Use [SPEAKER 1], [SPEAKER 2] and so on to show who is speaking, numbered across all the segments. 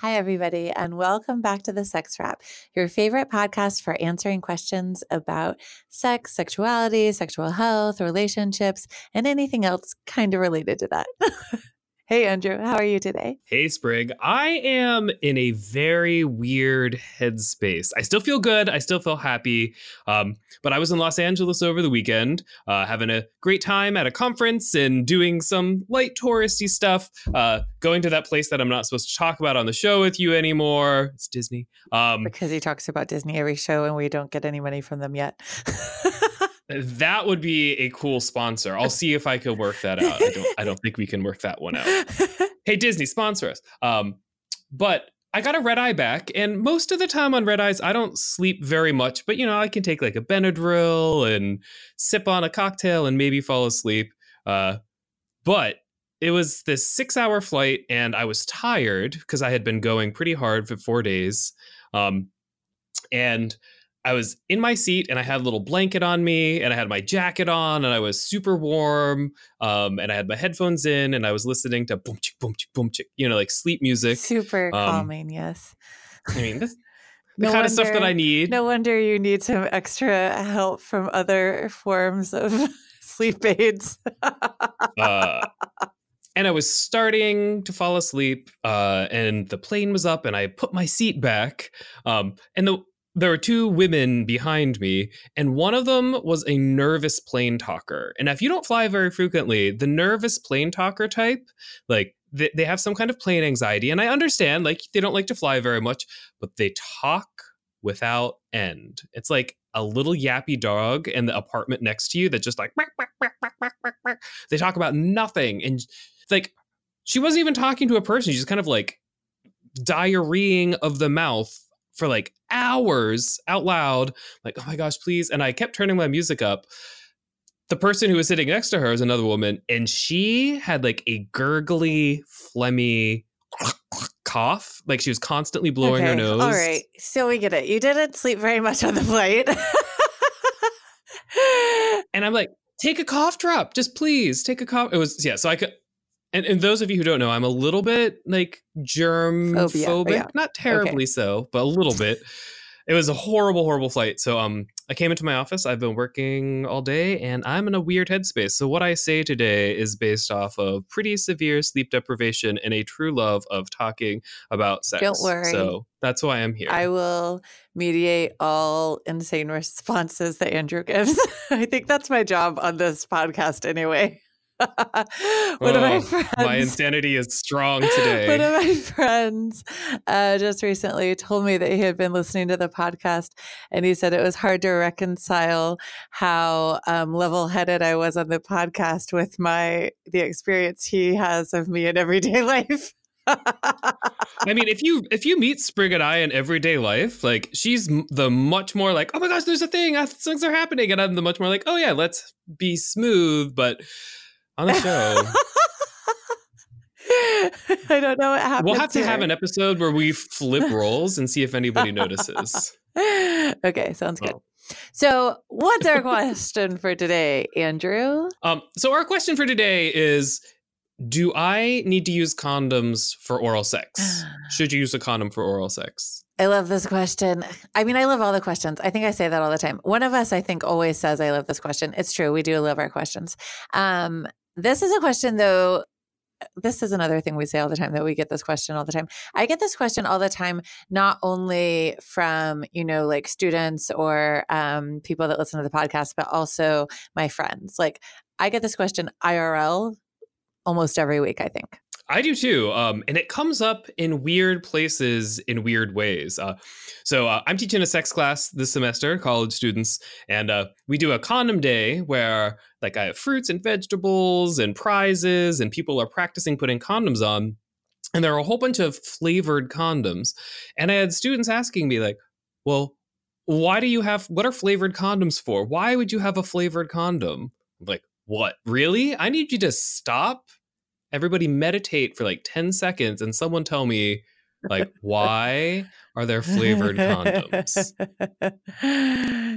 [SPEAKER 1] Hi, everybody, and welcome back to the Sex Wrap, your favorite podcast for answering questions about sex, sexuality, sexual health, relationships, and anything else kind of related to that. Hey, Andrew, how are you today?
[SPEAKER 2] Hey, Sprig. I am in a very weird headspace. I still feel good. I still feel happy. Um, but I was in Los Angeles over the weekend, uh, having a great time at a conference and doing some light touristy stuff. Uh, going to that place that I'm not supposed to talk about on the show with you anymore. It's Disney.
[SPEAKER 1] Um, because he talks about Disney every show and we don't get any money from them yet.
[SPEAKER 2] That would be a cool sponsor. I'll see if I could work that out. I don't I don't think we can work that one out. hey Disney, sponsor us. Um, but I got a red eye back, and most of the time on red eyes, I don't sleep very much. But you know, I can take like a Benadryl and sip on a cocktail and maybe fall asleep. Uh, but it was this six-hour flight, and I was tired because I had been going pretty hard for four days. Um, and I was in my seat and I had a little blanket on me and I had my jacket on and I was super warm. Um, and I had my headphones in and I was listening to boom chick boom chick boom chick, you know, like sleep music.
[SPEAKER 1] Super um, calming, yes.
[SPEAKER 2] I mean, that's the no kind wonder, of stuff that I need.
[SPEAKER 1] No wonder you need some extra help from other forms of sleep aids. uh,
[SPEAKER 2] and I was starting to fall asleep, uh, and the plane was up, and I put my seat back. Um, and the there were two women behind me, and one of them was a nervous plane talker. And if you don't fly very frequently, the nervous plane talker type, like they, they have some kind of plane anxiety. And I understand, like, they don't like to fly very much, but they talk without end. It's like a little yappy dog in the apartment next to you that just like, they talk about nothing. And like, she wasn't even talking to a person. She's kind of like diarrheaing of the mouth for like hours out loud, like, oh my gosh, please. And I kept turning my music up. The person who was sitting next to her is another woman, and she had like a gurgly, phlegmy cough. Like she was constantly blowing okay. her nose.
[SPEAKER 1] All right. So we get it. You didn't sleep very much on the flight.
[SPEAKER 2] and I'm like, take a cough drop. Just please take a cough. It was, yeah. So I could, and, and those of you who don't know, I'm a little bit like germ phobic, yeah. not terribly okay. so, but a little bit. It was a horrible, horrible flight. So um, I came into my office. I've been working all day, and I'm in a weird headspace. So what I say today is based off of pretty severe sleep deprivation and a true love of talking about sex.
[SPEAKER 1] Don't worry.
[SPEAKER 2] So that's why I'm here.
[SPEAKER 1] I will mediate all insane responses that Andrew gives. I think that's my job on this podcast, anyway. One
[SPEAKER 2] oh, of my oh, friends, my insanity is strong today.
[SPEAKER 1] One of my friends uh, just recently told me that he had been listening to the podcast, and he said it was hard to reconcile how um, level-headed I was on the podcast with my the experience he has of me in everyday life.
[SPEAKER 2] I mean, if you if you meet Sprig and I in everyday life, like she's the much more like, oh my gosh, there's a thing, things are happening, and I'm the much more like, oh yeah, let's be smooth, but on the show.
[SPEAKER 1] I don't know what happened.
[SPEAKER 2] We'll have to have an episode where we flip roles and see if anybody notices.
[SPEAKER 1] okay, sounds good. Oh. So, what's our question for today, Andrew?
[SPEAKER 2] Um, so our question for today is do I need to use condoms for oral sex? Should you use a condom for oral sex?
[SPEAKER 1] I love this question. I mean, I love all the questions. I think I say that all the time. One of us, I think, always says, I love this question. It's true. We do love our questions. Um, this is a question, though. This is another thing we say all the time that we get this question all the time. I get this question all the time, not only from, you know, like students or um, people that listen to the podcast, but also my friends. Like, I get this question IRL almost every week, I think.
[SPEAKER 2] I do too. Um, and it comes up in weird places in weird ways. Uh, so uh, I'm teaching a sex class this semester, college students, and uh, we do a condom day where like I have fruits and vegetables and prizes, and people are practicing putting condoms on. And there are a whole bunch of flavored condoms. And I had students asking me, like, well, why do you have what are flavored condoms for? Why would you have a flavored condom? I'm like, what? Really? I need you to stop everybody meditate for like 10 seconds and someone tell me like why are there flavored condoms?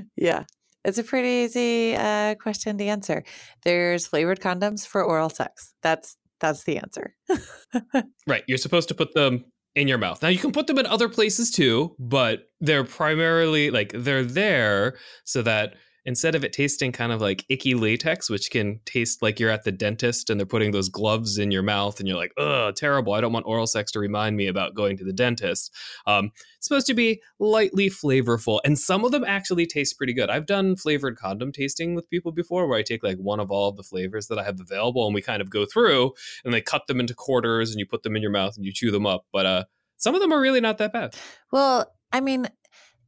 [SPEAKER 1] Yeah it's a pretty easy uh, question to answer. There's flavored condoms for oral sex. That's that's the answer.
[SPEAKER 2] Right you're supposed to put them in your mouth. Now you can put them in other places too but they're primarily like they're there so that instead of it tasting kind of like icky latex, which can taste like you're at the dentist and they're putting those gloves in your mouth and you're like, oh, terrible. I don't want oral sex to remind me about going to the dentist. Um, it's supposed to be lightly flavorful. And some of them actually taste pretty good. I've done flavored condom tasting with people before where I take like one of all of the flavors that I have available and we kind of go through and they cut them into quarters and you put them in your mouth and you chew them up. But uh, some of them are really not that bad.
[SPEAKER 1] Well, I mean,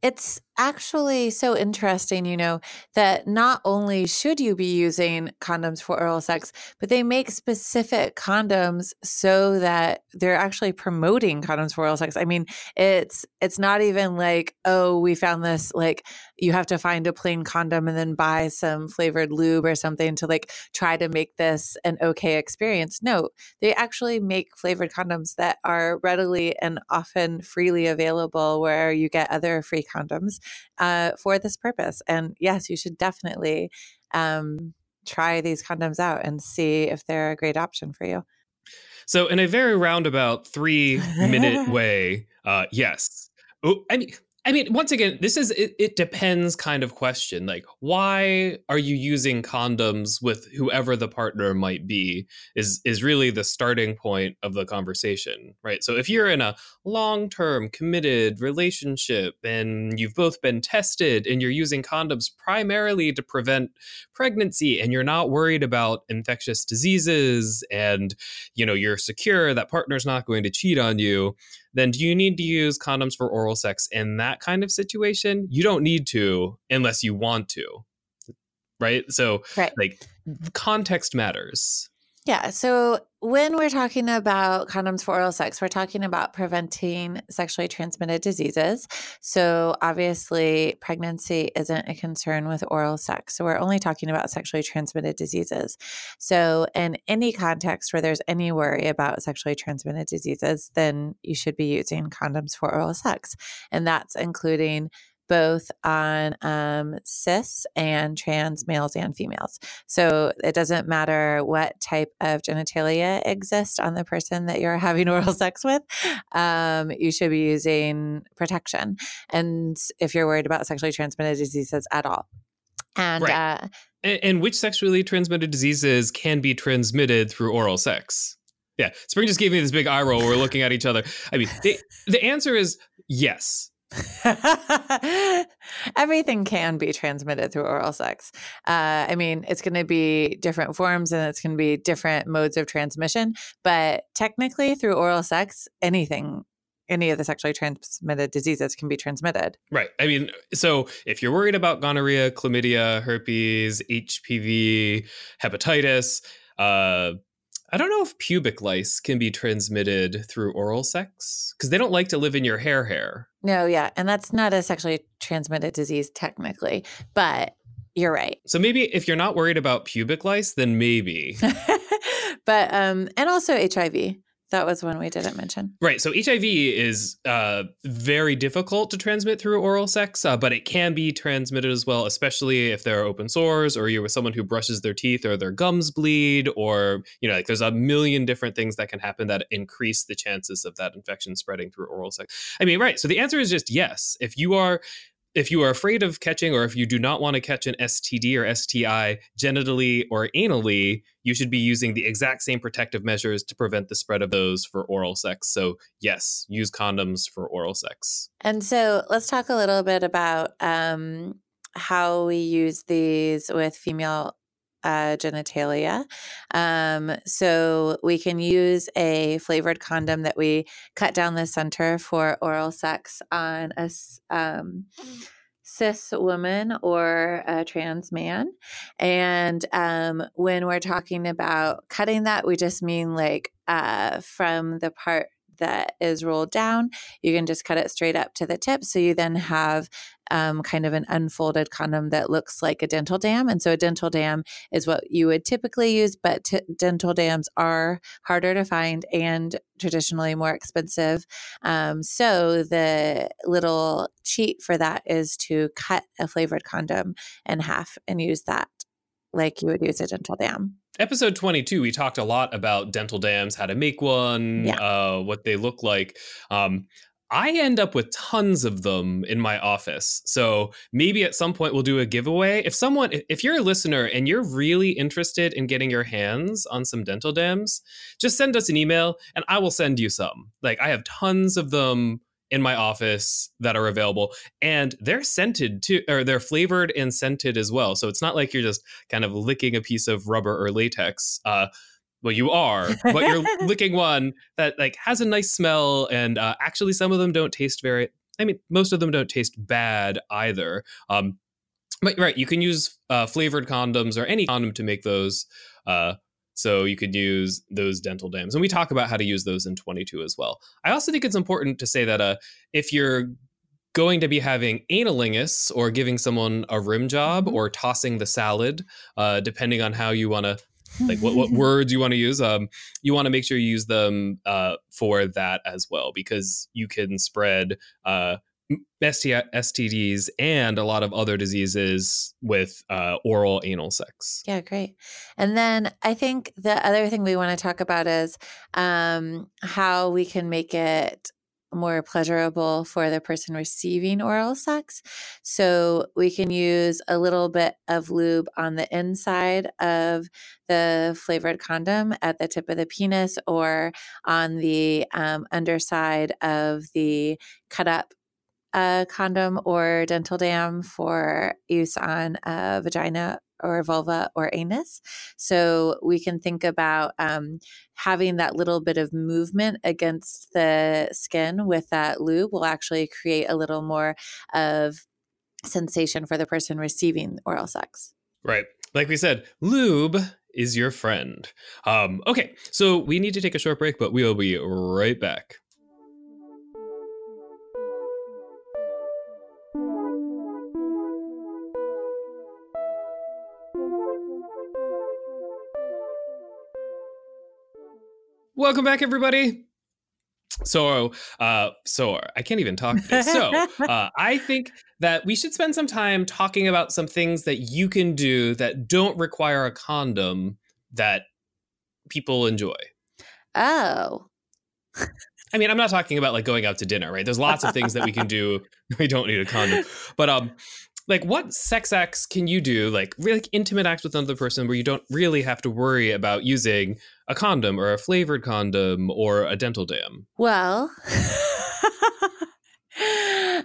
[SPEAKER 1] it's actually so interesting, you know, that not only should you be using condoms for oral sex, but they make specific condoms so that they're actually promoting condoms for oral sex. I mean, it's it's not even like, oh, we found this like you have to find a plain condom and then buy some flavored lube or something to like try to make this an okay experience. No, they actually make flavored condoms that are readily and often freely available where you get other free condoms uh, for this purpose. And yes, you should definitely um, try these condoms out and see if they're a great option for you.
[SPEAKER 2] So, in a very roundabout three minute way, uh, yes. Oh, I mean, I mean, once again, this is it, it, depends kind of question. Like, why are you using condoms with whoever the partner might be? Is is really the starting point of the conversation, right? So if you're in a long-term committed relationship and you've both been tested and you're using condoms primarily to prevent pregnancy and you're not worried about infectious diseases and you know you're secure that partner's not going to cheat on you then do you need to use condoms for oral sex in that kind of situation? You don't need to unless you want to. Right? So right. like context matters.
[SPEAKER 1] Yeah. So when we're talking about condoms for oral sex, we're talking about preventing sexually transmitted diseases. So obviously, pregnancy isn't a concern with oral sex. So we're only talking about sexually transmitted diseases. So, in any context where there's any worry about sexually transmitted diseases, then you should be using condoms for oral sex. And that's including both on um, cis and trans males and females. So it doesn't matter what type of genitalia exists on the person that you're having oral sex with, um, you should be using protection. And if you're worried about sexually transmitted diseases at all. And, right. uh,
[SPEAKER 2] and, and which sexually transmitted diseases can be transmitted through oral sex? Yeah, Sprig just gave me this big eye roll. We're looking at each other. I mean, the, the answer is yes.
[SPEAKER 1] Everything can be transmitted through oral sex. Uh, I mean, it's going to be different forms and it's going to be different modes of transmission, but technically, through oral sex, anything any of the sexually transmitted diseases can be transmitted.
[SPEAKER 2] Right. I mean, so if you're worried about gonorrhea, chlamydia, herpes, HPV, hepatitis, uh, I don't know if pubic lice can be transmitted through oral sex because they don't like to live in your hair hair.
[SPEAKER 1] No, yeah. And that's not a sexually transmitted disease technically, but you're right.
[SPEAKER 2] So maybe if you're not worried about pubic lice, then maybe.
[SPEAKER 1] but um and also HIV. That was one we didn't mention.
[SPEAKER 2] Right. So HIV is uh, very difficult to transmit through oral sex, uh, but it can be transmitted as well, especially if there are open sores or you're with someone who brushes their teeth or their gums bleed, or, you know, like there's a million different things that can happen that increase the chances of that infection spreading through oral sex. I mean, right. So the answer is just yes. If you are if you are afraid of catching or if you do not want to catch an STD or STI genitally or anally, you should be using the exact same protective measures to prevent the spread of those for oral sex. So, yes, use condoms for oral sex.
[SPEAKER 1] And so, let's talk a little bit about um, how we use these with female uh, genitalia. Um, so we can use a flavored condom that we cut down the center for oral sex on a um, cis woman or a trans man. And um, when we're talking about cutting that, we just mean like uh, from the part that is rolled down. You can just cut it straight up to the tip. So you then have um, kind of an unfolded condom that looks like a dental dam. And so a dental dam is what you would typically use, but t- dental dams are harder to find and traditionally more expensive. Um, so the little cheat for that is to cut a flavored condom in half and use that like you would use a dental dam
[SPEAKER 2] episode 22 we talked a lot about dental dams how to make one yeah. uh, what they look like um, I end up with tons of them in my office. So maybe at some point we'll do a giveaway. If someone, if you're a listener and you're really interested in getting your hands on some dental dams, just send us an email and I will send you some. Like I have tons of them in my office that are available and they're scented too or they're flavored and scented as well. So it's not like you're just kind of licking a piece of rubber or latex uh, well you are but you're licking one that like has a nice smell and uh, actually some of them don't taste very i mean most of them don't taste bad either. Um but right you can use uh, flavored condoms or any condom to make those uh so you could use those dental dams and we talk about how to use those in 22 as well i also think it's important to say that uh if you're going to be having anilingus or giving someone a rim job mm-hmm. or tossing the salad, uh, depending on how you want to like what, what words you want to use um, you want to make sure you use them uh, for that as well because you can spread uh, STDs and a lot of other diseases with uh, oral anal sex.
[SPEAKER 1] Yeah, great. And then I think the other thing we want to talk about is um, how we can make it more pleasurable for the person receiving oral sex. So we can use a little bit of lube on the inside of the flavored condom at the tip of the penis or on the um, underside of the cut up uh, condom or dental dam for use on a vagina or vulva or anus. So we can think about um, having that little bit of movement against the skin with that lube will actually create a little more of sensation for the person receiving oral sex.
[SPEAKER 2] Right. Like we said, lube is your friend. Um, okay, so we need to take a short break, but we'll be right back. Welcome back, everybody. So, uh, so I can't even talk today. So, uh, I think that we should spend some time talking about some things that you can do that don't require a condom that people enjoy.
[SPEAKER 1] Oh.
[SPEAKER 2] I mean, I'm not talking about like going out to dinner, right? There's lots of things that we can do. We don't need a condom, but um, like what sex acts can you do like really like intimate acts with another person where you don't really have to worry about using a condom or a flavored condom or a dental dam
[SPEAKER 1] well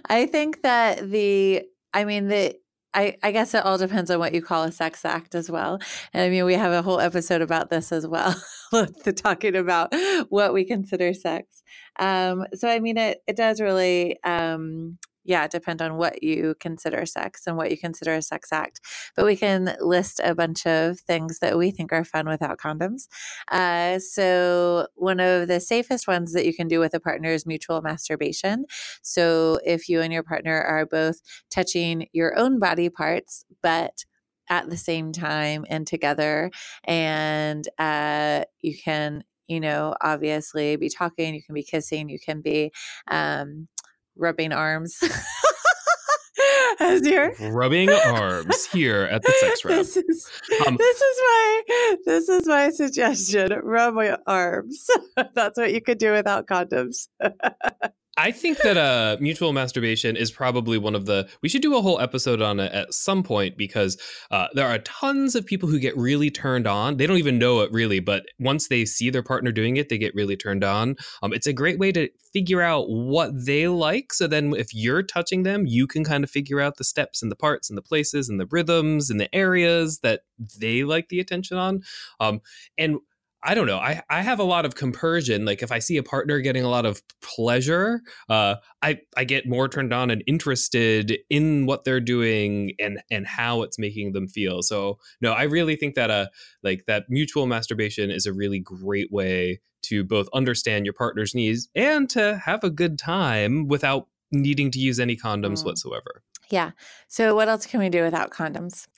[SPEAKER 1] i think that the i mean the I, I guess it all depends on what you call a sex act as well. And I mean, we have a whole episode about this as well, the talking about what we consider sex. Um, so, I mean, it, it does really um, yeah, depend on what you consider sex and what you consider a sex act. But we can list a bunch of things that we think are fun without condoms. Uh, so, one of the safest ones that you can do with a partner is mutual masturbation. So, if you and your partner are both touching your own body parts, but at the same time and together, and uh, you can you know, obviously be talking, you can be kissing, you can be um, rubbing arms.
[SPEAKER 2] As you're rubbing arms here at the sex wrap.
[SPEAKER 1] This is, um, this is my this is my suggestion. Rub my arms. That's what you could do without condoms.
[SPEAKER 2] I think that uh, mutual masturbation is probably one of the. We should do a whole episode on it at some point because uh, there are tons of people who get really turned on. They don't even know it really, but once they see their partner doing it, they get really turned on. Um, it's a great way to figure out what they like. So then, if you're touching them, you can kind of figure out the steps and the parts and the places and the rhythms and the areas that they like the attention on. Um, and I don't know. I, I have a lot of compersion. Like if I see a partner getting a lot of pleasure, uh, I I get more turned on and interested in what they're doing and and how it's making them feel. So no, I really think that uh like that mutual masturbation is a really great way to both understand your partner's needs and to have a good time without needing to use any condoms mm. whatsoever.
[SPEAKER 1] Yeah. So, what else can we do without condoms?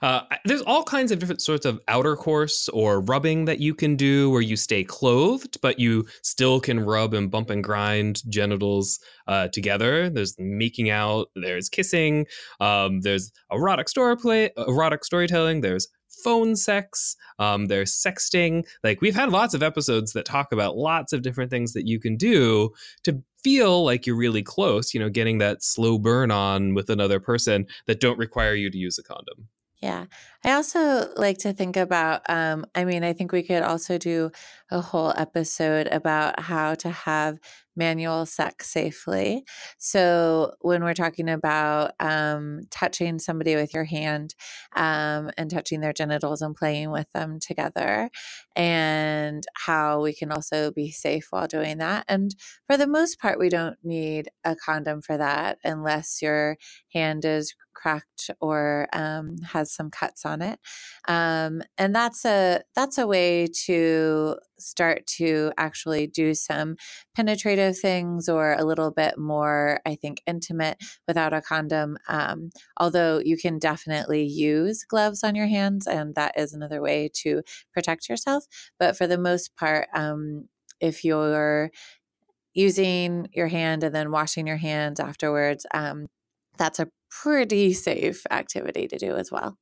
[SPEAKER 2] Uh, there's all kinds of different sorts of outer course or rubbing that you can do where you stay clothed, but you still can rub and bump and grind genitals uh, together. There's making out, there's kissing, um, there's erotic story play, erotic storytelling, there's phone sex, um, there's sexting. Like we've had lots of episodes that talk about lots of different things that you can do to feel like you're really close, you know, getting that slow burn on with another person that don't require you to use a condom.
[SPEAKER 1] Yeah. I also like to think about, um, I mean, I think we could also do a whole episode about how to have manual sex safely. So, when we're talking about um, touching somebody with your hand um, and touching their genitals and playing with them together, and how we can also be safe while doing that. And for the most part, we don't need a condom for that unless your hand is cracked or um, has some cuts on it. Um, and that's a that's a way to start to actually do some penetrative things or a little bit more, I think, intimate without a condom. Um, although you can definitely use gloves on your hands, and that is another way to protect yourself. But for the most part, um, if you're using your hand and then washing your hands afterwards, um, that's a pretty safe activity to do as well.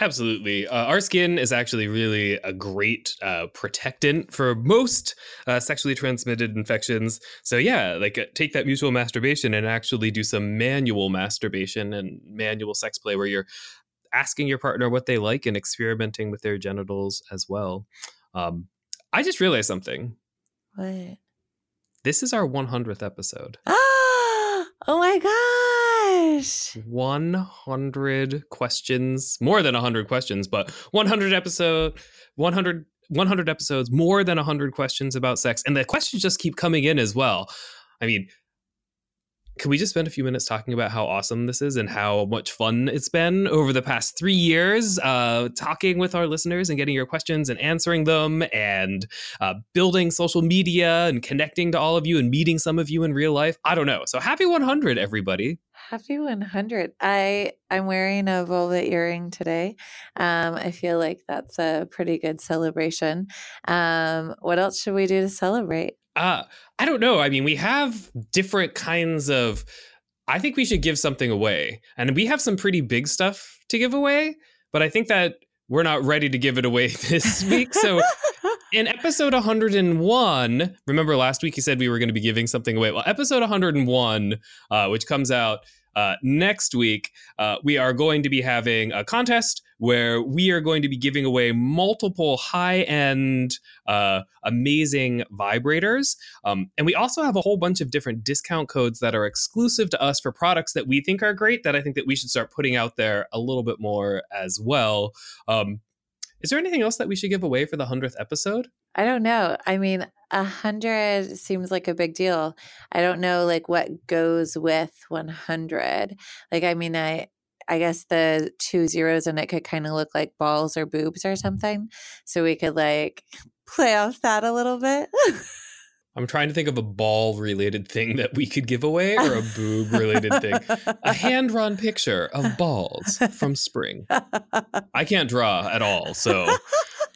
[SPEAKER 2] Absolutely. Uh, our skin is actually really a great uh, protectant for most uh, sexually transmitted infections. So, yeah, like uh, take that mutual masturbation and actually do some manual masturbation and manual sex play where you're asking your partner what they like and experimenting with their genitals as well. Um, I just realized something.
[SPEAKER 1] What?
[SPEAKER 2] This is our 100th episode.
[SPEAKER 1] Ah! Oh my gosh.
[SPEAKER 2] 100 questions, more than 100 questions, but 100 episode 100 100 episodes, more than 100 questions about sex and the questions just keep coming in as well. I mean, can we just spend a few minutes talking about how awesome this is and how much fun it's been over the past three years, uh, talking with our listeners and getting your questions and answering them and uh, building social media and connecting to all of you and meeting some of you in real life? I don't know. So happy 100, everybody.
[SPEAKER 1] Happy 100. I I'm wearing a velvet earring today. Um, I feel like that's a pretty good celebration. Um, what else should we do to celebrate?
[SPEAKER 2] Uh, I don't know. I mean, we have different kinds of. I think we should give something away, and we have some pretty big stuff to give away. But I think that we're not ready to give it away this week. So, in episode 101, remember last week you said we were going to be giving something away. Well, episode 101, uh, which comes out uh, next week, uh, we are going to be having a contest where we are going to be giving away multiple high end, uh, amazing vibrators. Um, and we also have a whole bunch of different discount codes that are exclusive to us for products that we think are great that I think that we should start putting out there a little bit more as well. Um, is there anything else that we should give away for the 100th episode?
[SPEAKER 1] I don't know. I mean, a hundred seems like a big deal. I don't know like what goes with 100. Like, I mean, I, I guess the two zeros in it could kind of look like balls or boobs or something. So we could like play off that a little bit.
[SPEAKER 2] I'm trying to think of a ball related thing that we could give away or a boob related thing. A hand drawn picture of balls from Sprig. I can't draw at all. So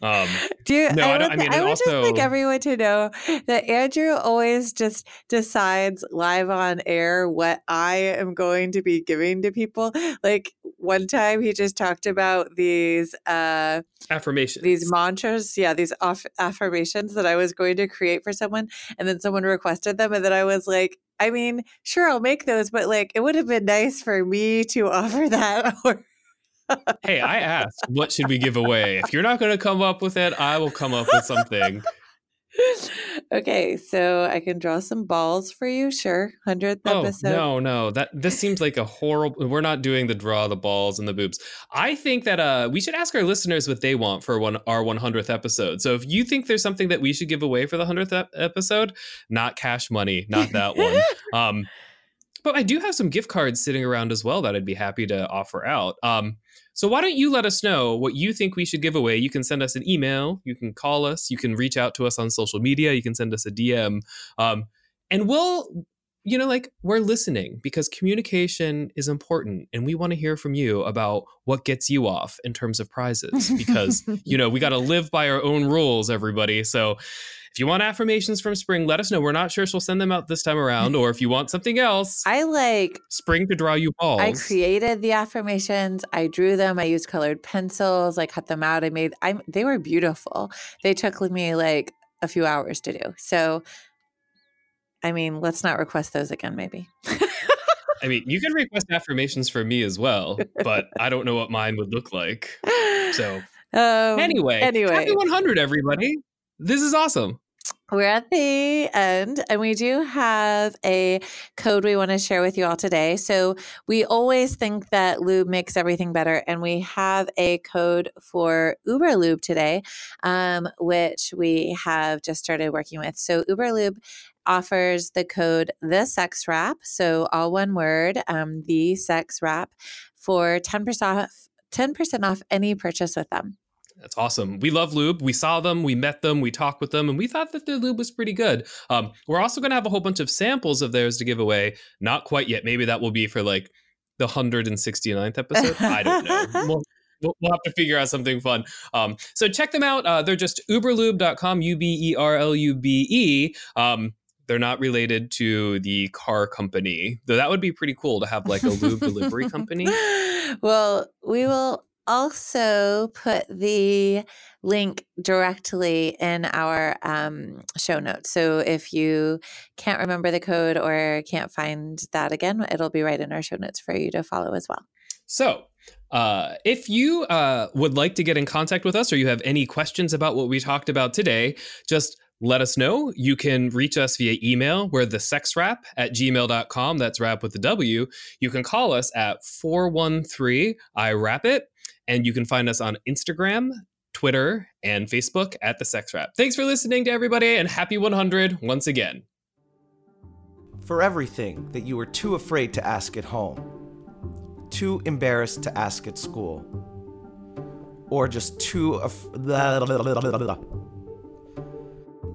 [SPEAKER 2] um,
[SPEAKER 1] Do you, no, I, I, don't, I mean, I would also, just like everyone to know that Andrew always just decides live on air what I am going to be giving to people. Like one time, he just talked about these uh,
[SPEAKER 2] affirmations,
[SPEAKER 1] these mantras. Yeah, these aff- affirmations that I was going to create for someone, and then someone requested them, and then I was like, I mean, sure, I'll make those, but like, it would have been nice for me to offer that or
[SPEAKER 2] hey, I asked, what should we give away? If you're not going to come up with it, I will come up with something.
[SPEAKER 1] okay, so I can draw some balls for you. Sure, hundredth
[SPEAKER 2] Oh
[SPEAKER 1] episode.
[SPEAKER 2] no, no, that this seems like a horrible. We're not doing the draw the balls and the boobs. I think that uh, we should ask our listeners what they want for one our one hundredth episode. So if you think there's something that we should give away for the hundredth episode, not cash money, not that one. um, but I do have some gift cards sitting around as well that I'd be happy to offer out. Um, so why don't you let us know what you think we should give away? You can send us an email, you can call us, you can reach out to us on social media, you can send us a DM, um, and we'll, you know, like we're listening because communication is important, and we want to hear from you about what gets you off in terms of prizes because you know we got to live by our own rules, everybody. So. If you want affirmations from Sprig, let us know. We're not sure she'll send them out this time around, or if you want something else,
[SPEAKER 1] I like
[SPEAKER 2] Sprig to draw you balls.
[SPEAKER 1] I created the affirmations. I drew them. I used colored pencils. I cut them out. I made. I they were beautiful. They took me like a few hours to do. So, I mean, let's not request those again. Maybe.
[SPEAKER 2] I mean, you can request affirmations for me as well, but I don't know what mine would look like. So,
[SPEAKER 1] um,
[SPEAKER 2] anyway,
[SPEAKER 1] anyway.
[SPEAKER 2] happy 100, everybody. This is awesome.
[SPEAKER 1] We're at the end, and we do have a code we want to share with you all today. So, we always think that lube makes everything better, and we have a code for Uber Lube today, um, which we have just started working with. So, Uber Lube offers the code the sex wrap, so all one word, um, the sex wrap, for ten percent off. 10% off any purchase with them.
[SPEAKER 2] That's awesome. We love lube. We saw them, we met them, we talked with them, and we thought that their lube was pretty good. Um, we're also going to have a whole bunch of samples of theirs to give away. Not quite yet. Maybe that will be for like the 169th episode. I don't know. We'll, we'll, we'll have to figure out something fun. Um, so check them out. Uh, they're just uberlube.com, U B E R L U B E. Um, they're not related to the car company, though that would be pretty cool to have like a lube delivery company.
[SPEAKER 1] well, we will also put the link directly in our um, show notes. So if you can't remember the code or can't find that again, it'll be right in our show notes for you to follow as well.
[SPEAKER 2] So, uh, if you uh, would like to get in contact with us or you have any questions about what we talked about today, just let us know. You can reach us via email. We're the sexwrap at gmail.com. That's wrap with the W. You can call us at 413 I Wrap It. And you can find us on Instagram, Twitter, and Facebook at the Sex Wrap. Thanks for listening to everybody and happy 100 once again.
[SPEAKER 3] For everything that you were too afraid to ask at home, too embarrassed to ask at school, or just too. Af-